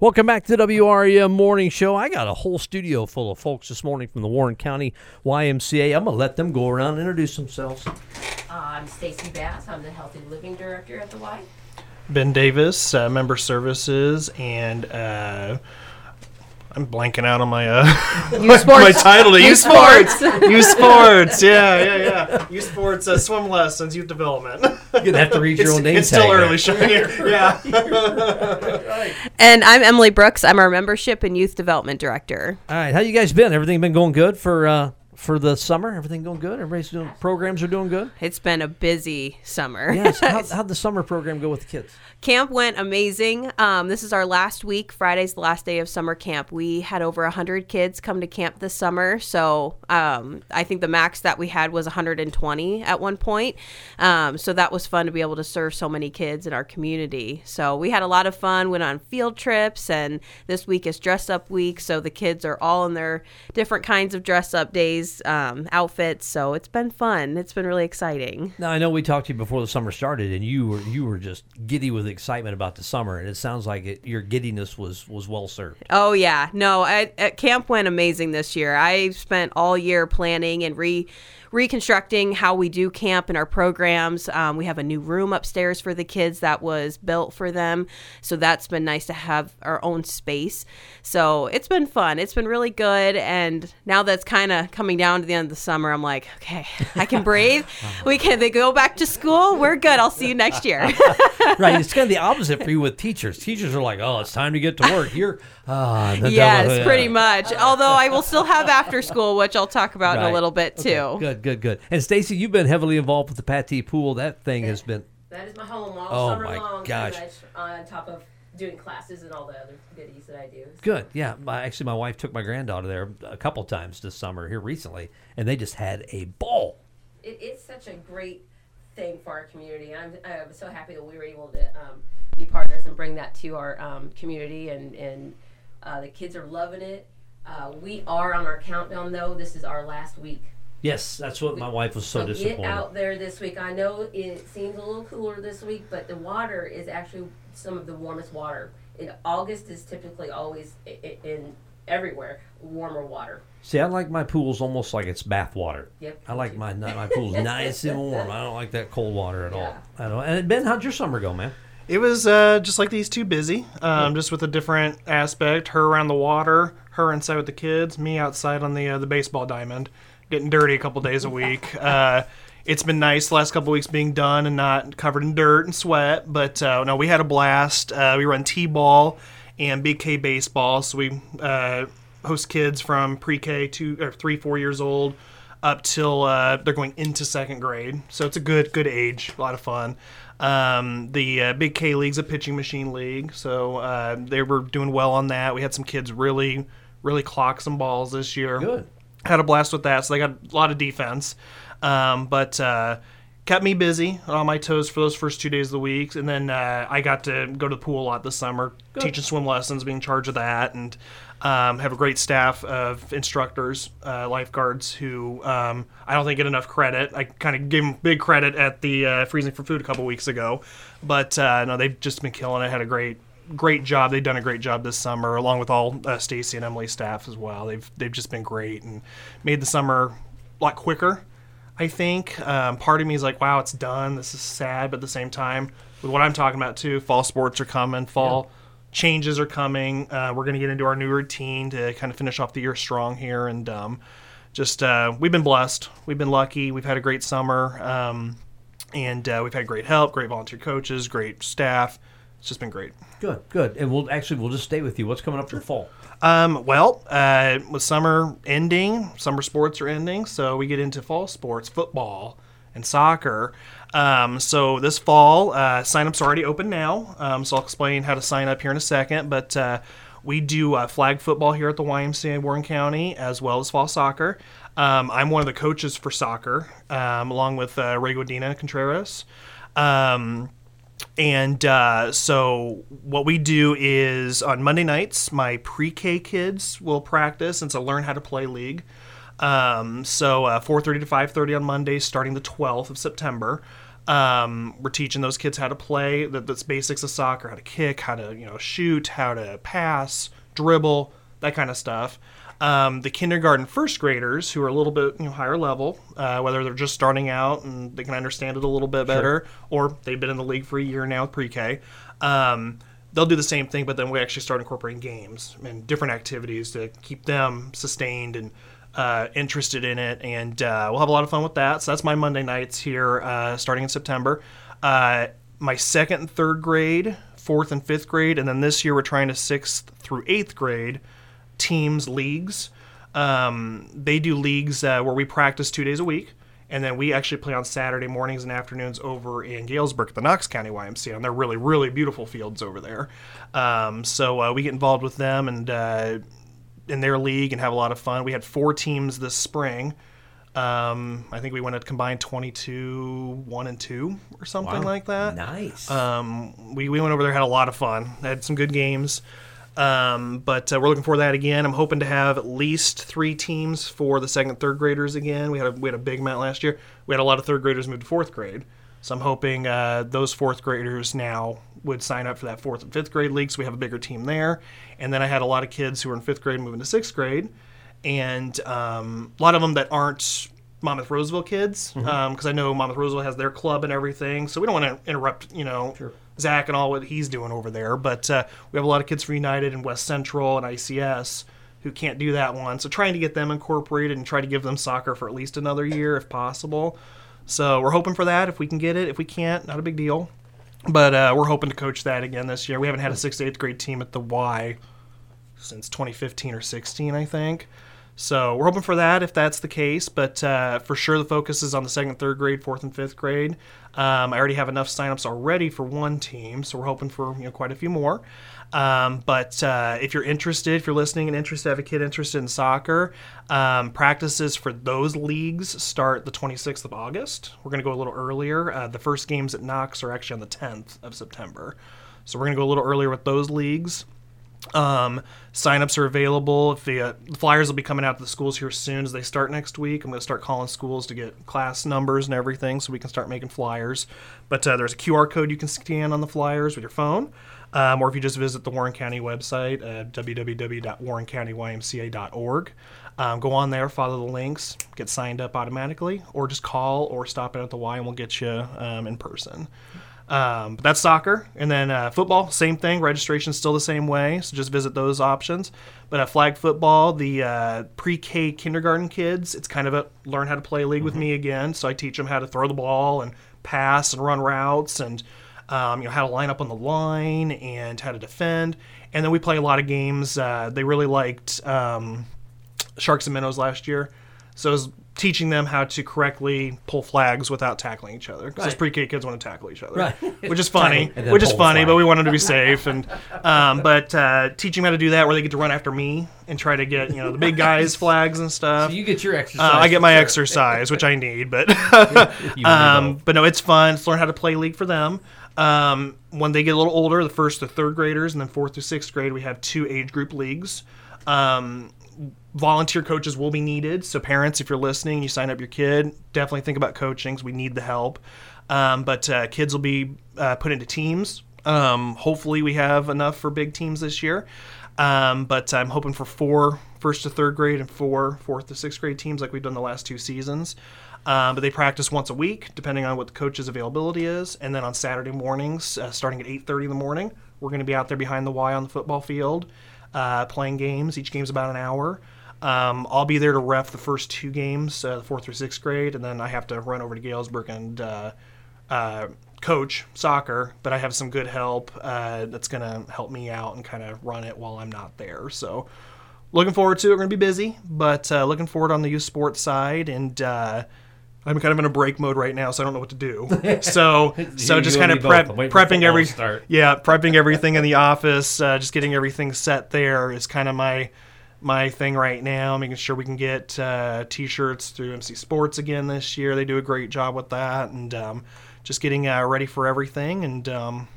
Welcome back to the WRAM Morning Show. I got a whole studio full of folks this morning from the Warren County YMCA. I'm going to let them go around and introduce themselves. Uh, I'm Stacy Bass. I'm the Healthy Living Director at the Y. Ben Davis, uh, member services, and uh, I'm blanking out on my uh, my Sports. title to Youth youth sports. Sports. youth sports, yeah, yeah, yeah. Youth sports, uh, swim lessons, youth development. You're going to have to read your own name it's still tag there. early, Sean. Yeah. And I'm Emily Brooks. I'm our membership and youth development director. All right, how you guys been? Everything been going good for uh, for the summer? Everything going good? Everybody's doing programs are doing good. It's been a busy summer. Yes. How, how'd the summer program go with the kids? camp went amazing. Um, this is our last week. Friday's the last day of summer camp. We had over 100 kids come to camp this summer. So um, I think the max that we had was 120 at one point. Um, so that was fun to be able to serve so many kids in our community. So we had a lot of fun, went on field trips, and this week is dress up week. So the kids are all in their different kinds of dress up days, um, outfits. So it's been fun. It's been really exciting. Now I know we talked to you before the summer started, and you were you were just giddy with excitement about the summer, and it sounds like it, your giddiness was was well served. Oh yeah, no, I, at camp went amazing this year. I spent all year planning and re reconstructing how we do camp and our programs. Um, we have a new room upstairs for the kids that was built for them, so that's been nice to have our own space. So it's been fun. It's been really good, and now that's kind of coming down to the end of the summer. I'm like, okay, I can breathe. we can. They go back to school. We're good. I'll see you next year. right, it's kind of the opposite for you with teachers. Teachers are like, "Oh, it's time to get to work." You're, ah, the- yes, pretty much. Although I will still have after school, which I'll talk about in a little bit Okay, too. Good, good, good. And Stacy, you've been heavily involved with the Patty Pool. That thing has been That is my home all Oh, summer my long. gosh. pretty much, on top of doing classes and all the other goodies that I do. good. Yeah, my, actually, my wife took my granddaughter there a couple times this summer here recently, and they just had a ball. It, it's such a great thing for our community. I'm, I'm so happy that we were able to um, be partners and bring that to our um, community, and, and uh, the kids are loving it. Uh, we are on our countdown, though. This is our last week. Yes, that's what my wife was so, So get disappointed. out there this week. I know it seems a little cooler this week, but the water is actually some of the warmest water. In August is typically always i- i- in everywhere warmer water. See, I like my pools almost like it's bath water. Yep. I like my my pools nice and warm. I don't like that cold water at all. Yeah. I don't. And Ben, how'd your summer go, man? It was uh, just like these two busy, um, just with a different aspect. Her around the water, her inside with the kids, me outside on the uh, the baseball diamond, getting dirty a couple days a week. Uh, it's been nice the last couple weeks being done and not covered in dirt and sweat. But uh, no, we had a blast. Uh, we run t-ball and big K baseball, so we uh, host kids from pre-K to or three, four years old up till uh, they're going into second grade. So it's a good good age, a lot of fun. Um, the uh, Big K League's a pitching machine league, so uh, they were doing well on that. We had some kids really really clock some balls this year. Good. Had a blast with that. So they got a lot of defense, um, but. Uh, Kept me busy on my toes for those first two days of the week, and then uh, I got to go to the pool a lot this summer, teaching swim lessons, being in charge of that, and um, have a great staff of instructors, uh, lifeguards who um, I don't think get enough credit. I kind of gave them big credit at the uh, freezing for food a couple weeks ago, but uh, no, they've just been killing it. Had a great, great job. They've done a great job this summer, along with all uh, Stacy and Emily's staff as well. They've they've just been great and made the summer a lot quicker. I think um, part of me is like, wow, it's done. This is sad, but at the same time, with what I'm talking about too, fall sports are coming. Fall changes are coming. Uh, we're going to get into our new routine to kind of finish off the year strong here, and um, just uh, we've been blessed. We've been lucky. We've had a great summer, um, and uh, we've had great help, great volunteer coaches, great staff. It's just been great. Good, good. And we'll actually we'll just stay with you. What's coming up for fall? Um, well, uh, with summer ending, summer sports are ending, so we get into fall sports, football and soccer. Um, so this fall, uh, sign-ups are already open now. Um, so I'll explain how to sign up here in a second. But uh, we do uh, flag football here at the YMCA Warren County, as well as fall soccer. Um, I'm one of the coaches for soccer, um, along with uh, Ray Godina Contreras. Um, and uh, so what we do is on Monday nights, my pre-K kids will practice and so learn how to play league. Um, so uh, 4:30 to 5:30 on Mondays, starting the 12th of September. Um, we're teaching those kids how to play the, the basics of soccer, how to kick, how to you know shoot, how to pass, dribble, that kind of stuff. Um, the kindergarten first graders who are a little bit you know higher level, uh, whether they're just starting out and they can understand it a little bit better, or they've been in the league for a year now with pre-K. Um, they'll do the same thing, but then we actually start incorporating games and different activities to keep them sustained and uh, interested in it. And uh, we'll have a lot of fun with that. So that's my Monday nights here uh, starting in September. Uh, my second and third grade, fourth and fifth grade, and then this year we're trying to sixth through eighth grade teams leagues. Um, they do leagues uh, where we practice two days a week, and then we actually play on Saturday mornings and afternoons over in Galesburg at the Knox County YMCA, and they're really, really beautiful fields over there. Um, so uh, we get involved with them and uh, in their league and have a lot of fun. We had four teams this spring. Um, I think we went at combined 22, 1 and 2 or something Wow. like that. Nice. Um, we, we went over there, had a lot of fun, had some good games. Um, but uh, we're looking for that again. I'm hoping to have at least three teams for the second, third graders again. We had a, we had a big amount last year. We had a lot of third graders move to fourth grade, so I'm hoping uh, those fourth graders now would sign up for that fourth and fifth grade league, so we have a bigger team there. And then I had a lot of kids who were in fifth grade moving to sixth grade, and um, a lot of them that aren't Monmouth Roseville kids, because I know Monmouth Roseville has their club and everything. So we don't want to interrupt, you know, Zach and all what he's doing over there. But uh, we have a lot of kids United and West Central and ICS who can't do that one. So trying to get them incorporated and try to give them soccer for at least another year if possible. So we're hoping for that if we can get it. If we can't, not a big deal. But uh, we're hoping to coach that again this year. We haven't had a sixth, eighth grade team at the Y since 2015 or 16, I think. So we're hoping for that if that's the case. But uh, for sure, the focus is on the second, third grade, fourth, and fifth grade. Um, I already have enough signups already for one team, so we're hoping for you know quite a few more. Um, but uh, if you're interested, if you're listening and interested, have a kid interested in soccer, um, practices for those leagues start the 26th of August. We're going to go a little earlier. Uh, the first games at Knox are actually on the 10th of September. So we're going to go a little earlier with those leagues. Um, signups are available. If the, uh, flyers will be coming out to the schools here soon as they start next week. I'm going to start calling schools to get class numbers and everything so we can start making flyers. But uh, there's a QR code you can scan on the flyers with your phone. Um, or if you just visit the Warren County website, uh, www.warrencountymymca.org. Um, go on there, follow the links, get signed up automatically, or just call or stop in at the Y and we'll get you um, in person. Um, but that's soccer, and then uh, football, same thing. Registration's still the same way, so just visit those options. But uh, flag football, the uh, pre-K kindergarten kids, it's kind of a learn how to play league with me again. So I teach them how to throw the ball and pass and run routes, and um, you know how to line up on the line and how to defend. And then we play a lot of games. Uh, they really liked um, Sharks and Minnows last year. So I was teaching them how to correctly pull flags without tackling each other. Because Right. pre-K kids want to tackle each other, Right. which is funny. Which is funny, but we want them to be safe. And um, but uh, teaching them how to do that, where they get to run after me and try to get you know the big guys' flags and stuff. so you get your exercise. Uh, I get my sure. exercise, which I need, but um, but no, it's fun. It's learn how to play league for them. Um, when they get a little older, the first to third graders, and then fourth to sixth grade, we have two age group leagues. Um, volunteer coaches will be needed. So parents, if you're listening, you sign up your kid, definitely think about coaching we need the help. Um, but uh, kids will be uh, put into teams. Um, hopefully, we have enough for big teams this year. Um, but I'm hoping for four first to third grade and four fourth to sixth grade teams like we've done the last two seasons. Um, but they practice once a week, depending on what the coach's availability is. And then on Saturday mornings, uh, starting at 8:30 in the morning, we're going to be out there behind the Y on the football field, uh, playing games. Each game's about an hour. Um, I'll be there to ref the first two games, uh, the fourth through sixth grade, and then I have to run over to Galesburg and uh, uh, coach soccer. But I have some good help uh, that's going to help me out and kind of run it while I'm not there. So looking forward to it. We're going to be busy, but uh, looking forward on the youth sports side and. Uh, I'm kind of in a break mode right now, so I don't know what to do. So, so just kind of prep, I'm waiting for prepping every, yeah, prepping everything in the office, uh, just getting everything set there is kind of my my thing right now. Making sure we can get uh, t-shirts through MC Sports again this year. They do a great job with that, and um, just getting uh, ready for everything. And um,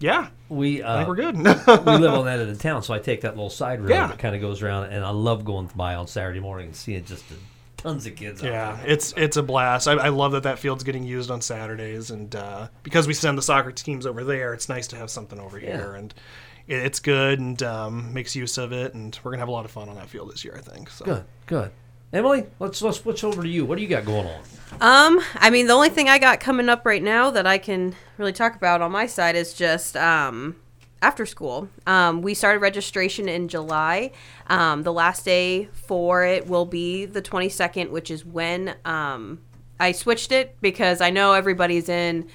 yeah, We I uh, think we're good. we live on that end of the town, so I take that little side road Yeah. that kind of goes around, and I love going by on Saturday morning and seeing just the tons of kids. Yeah, out there. it's it's a blast. I, I love that that field's getting used on Saturdays, and uh, because we send the soccer teams over there, it's nice to have something over here, and it, it's good and um, makes use of it, and we're gonna have a lot of fun on that field this year, I think. So. good, good. Emily, let's let's switch over to you. What do you got going on? Um, I mean, the only thing I got coming up right now that I can really talk about on my side is just um, after school. Um, we started registration in July. Um, the last day for it will be the 22nd, which is when um, I switched it because I know everybody's in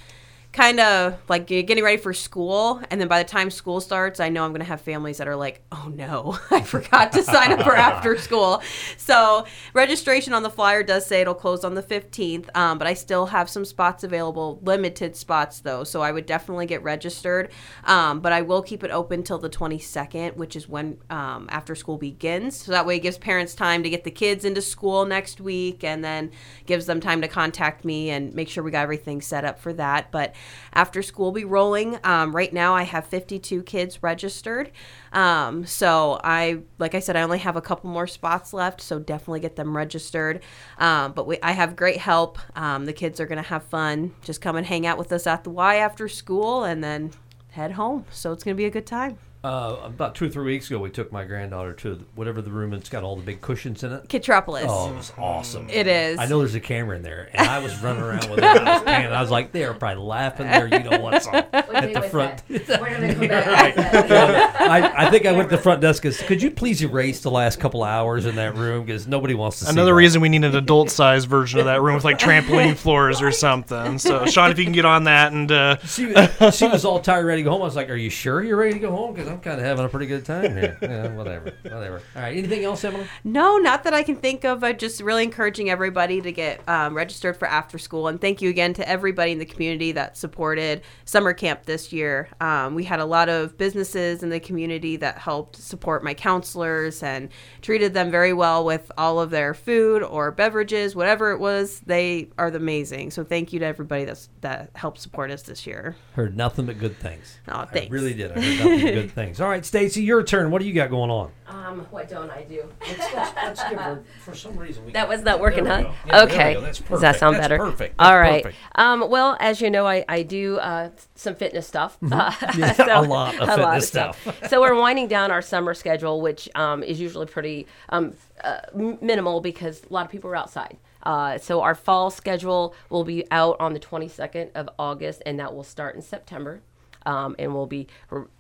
kind of like getting ready for school and then by the time school starts i know i'm going to have families that are like oh no i forgot to sign up for after school. So registration on the flyer does say it'll close on the 15th um, but i still have some spots available limited spots though so i would definitely get registered um, but i will keep it open till the 22nd which is when um, after school begins so that way it gives parents time to get the kids into school next week and then gives them time to contact me and make sure we got everything set up for that but after school be rolling. Um, right now, I have 52 kids registered. Um, so I, like I said, I only have a couple more spots left. So definitely get them registered. Um, but we, I have great help. Um, the kids are going to have fun. Just come and hang out with us at the Y after school, and then head home. So it's going to be a good time. Uh, about two or three weeks ago, we took my granddaughter to whatever the room that's got all the big cushions in it. Kidtropolis. Oh, it was awesome. It is. I know there's a camera in there, and I was running around with it. And I was paying. I was like, they are probably laughing there. You know what's on What at day the front. that? We're come back. I, I think I went to the front desk. Cause, could you please erase the last couple hours in that room because nobody wants to see Another that. reason we need an adult-sized version of that room with like trampoline floors or something. So, Sean, if you can get on that, and uh, She, she was all tired, ready to go home. I was like, "Are you sure you're ready to go home? Because I'm kind of having a pretty good time here." Yeah, whatever, whatever. All right. Anything else, Emily? No, not that I can think of. I'm just really encouraging everybody to get um, registered for after school. And thank you again to everybody in the community that supported summer camp this year. Um, we had a lot of businesses in the community that helped support my counselors and treated them very well with all of their food or beverages, whatever it was. They are amazing. So thank you to everybody that's, that helped support us this year. Heard nothing but good things. Oh, I thanks. really did. I heard nothing but good things. All right, Stacy, your turn. What do you got going on? Um, what don't I do? Let's, let's, let's give her, for some reason. We That was not working, huh? Yeah, okay. That's Does that sound That's better? perfect. All That's right. perfect. Um, well, as you know, I, I do uh, some fitness stuff. Uh, Yeah, a lot of fitness stuff. so we're winding down our summer schedule, which um, is usually pretty um, uh, minimal because a lot of people are outside. Uh, so our fall schedule will be out on the 22nd of August, and that will start in September. Um, and we'll be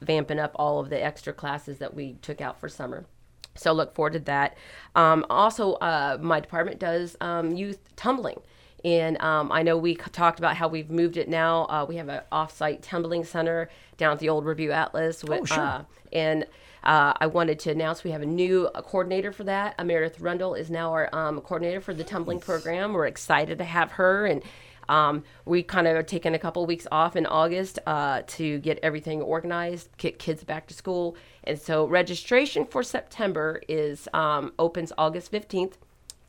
vamping up all of the extra classes that we took out for summer. So look forward to that. Um, also, uh, my department does um, youth tumbling. And um, I know we talked about how we've moved it now. Uh, we have an off-site tumbling center down at the old Review Atlas. With, Oh, sure. uh, and uh, I wanted to announce we have a new uh, coordinator for that. Meredith Rundle is now our um, coordinator for the tumbling program. We're excited to have her. And um, we kind of are taking a couple weeks off in August uh, to get everything organized, get kids back to school. And so registration for September is um, opens August 15th.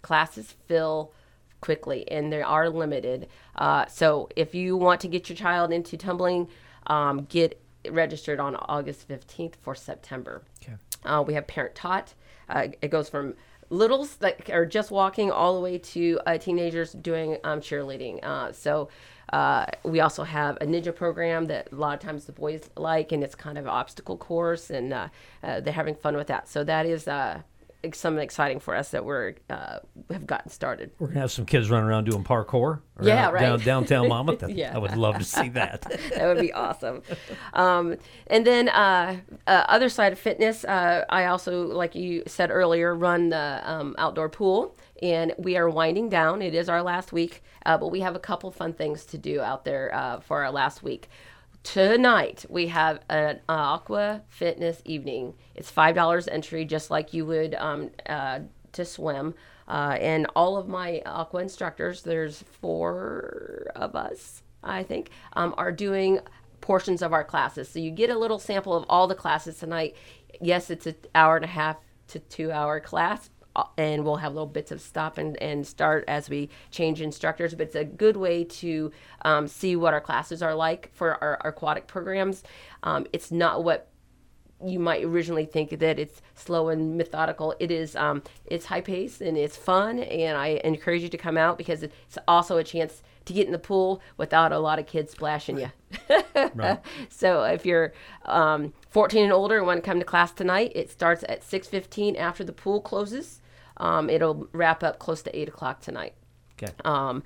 Classes fill quickly and they are limited. Uh, so if you want to get your child into tumbling, um, get registered on August 15th for September. Okay. Uh, we have parent taught. Uh, it goes from littles that are just walking all the way to uh, teenagers doing um, cheerleading. Uh, so uh, we also have a ninja program that a lot of times the boys like, and it's kind of an obstacle course, and uh, uh, they're having fun with that. So that is uh, something exciting for us that we're uh, have gotten started. We're gonna have some kids running around doing parkour. around Yeah, right. Down, downtown Monmouth. Yeah. I would love to see that. that would be awesome. Um, and then uh, uh, other side of fitness, uh, I also, like you said earlier, run the um, outdoor pool, and we are winding down. It is our last week, uh, but we have a couple fun things to do out there uh, for our last week. Tonight we have an uh, aqua fitness evening. It's five dollars entry, just like you would um, uh, to swim. Uh, and all of my aqua instructors, there's four of us, I think, um, are doing portions of our classes. So you get a little sample of all the classes tonight. Yes, it's an hour and a half to two hour class, and we'll have little bits of stop and, and start as we change instructors. But it's a good way to um, see what our classes are like for our, our aquatic programs. Um, it's not what you might originally think that it's slow and methodical. It is. Um, it's high pace and it's fun, and I encourage you to come out because it's also a chance to get in the pool without a lot of kids splashing you. right. So if you're um, 14 and older and want to come to class tonight, it starts at 6:15 after the pool closes. Um, it'll wrap up close to eight o'clock tonight. Okay. Um,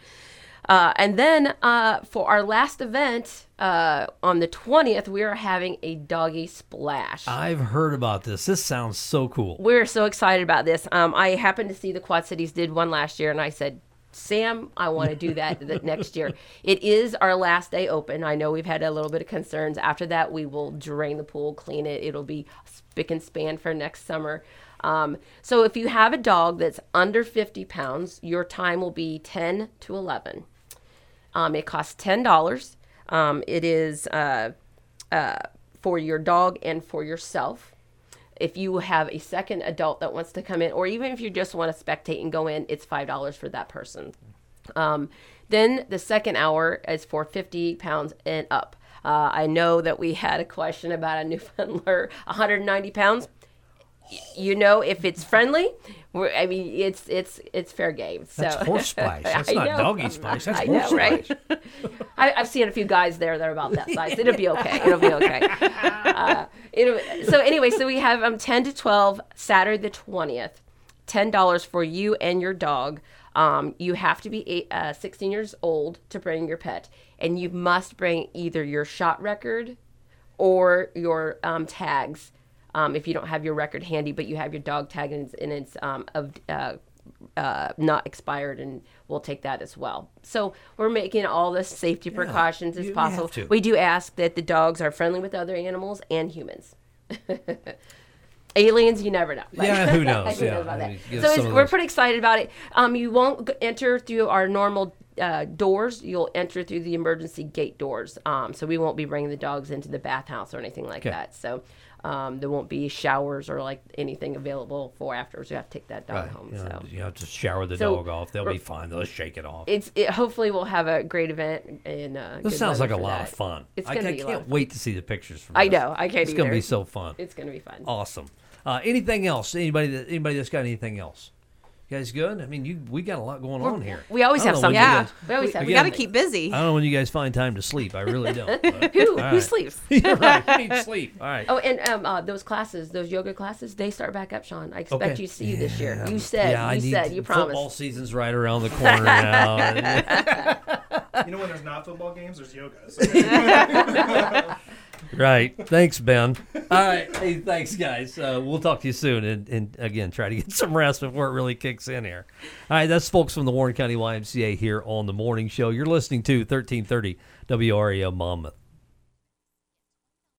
uh, and then uh, for our last event uh, on the 20th, we are having a doggy splash. I've heard about this. This sounds so cool. We're so excited about this. Um, I happened to see the Quad Cities did one last year, and I said, Sam, I want to do that the next year. It is our last day open. I know we've had a little bit of concerns. After that, we will drain the pool, clean it. It'll be spick and span for next summer. Um, so if you have a dog that's under 50 pounds, your time will be 10 to 11. Um, it costs ten dollars. Um, it is uh, uh, for your dog and for yourself. If you have a second adult that wants to come in, or even if you just want to spectate and go in, it's five dollars for that person. Um, then the second hour is for fifty pounds and up. Uh, I know that we had a question about a Newfoundlander, 190 pounds you know if it's friendly we're, i mean it's it's it's fair game so That's horse splash. That's not know. doggy splash. That's I horse know, right? I, I've seen a few guys there that are about that size. It'll be okay. It'll be okay. Uh, it'll, so anyway, so we have um, 10 to 12 Saturday the 20th. $10 for you and your dog. Um, you have to be eight, uh, 16 years old to bring your pet, and you must bring either your shot record or your um, tags. Um, if you don't have your record handy, but you have your dog tag and it's, and it's um, of uh, uh, not expired, and we'll take that as well. So we're making all the safety precautions you- as possible. We do ask that the dogs are friendly with other animals and humans. Aliens, you never know. Yeah, who knows? Who Yeah, about I that? So some it's, of we're pretty excited about it. Um, you won't enter through our normal uh, doors. You'll enter through the emergency gate doors. Um, so we won't be bringing the dogs into the bathhouse or anything like Okay. that. So um, there won't be showers or like anything available for afterwards. You have to take that dog Right. home. You, know, so you have to shower the So, dog off. They'll be fine. They'll shake it off. it's it, hopefully we'll have a great event. And uh, This sounds like a lot that. of fun. It's I, gonna I be lot can't wait to see the pictures from I this. know. I can't It's gonna be so fun. It's gonna be fun. Awesome. Uh, anything else? Anybody that anybody that's got anything else? You guys good? I mean, you we got a lot going on here. We always have don't know when something. you Yeah. guys- We always have. We got to keep busy. I don't know when you guys find time to sleep. I really don't. Who All who sleeps? You're right. You need sleep. All right. Oh, and um, uh, those classes, those yoga classes, they start back up, Sean. I expect Okay. you to see you this year. You said, yeah, I you need said, to- you Football promised. season's right around the corner now. You know when there's not football games, there's yoga. So. Right. Thanks, Ben. All right. Hey, thanks, guys. Uh, we'll talk to you soon. And, and again, try to get some rest before it really kicks in here. All right. That's folks from the Warren County YMCA here on the morning show. You're listening to 1330 WRAL Monmouth.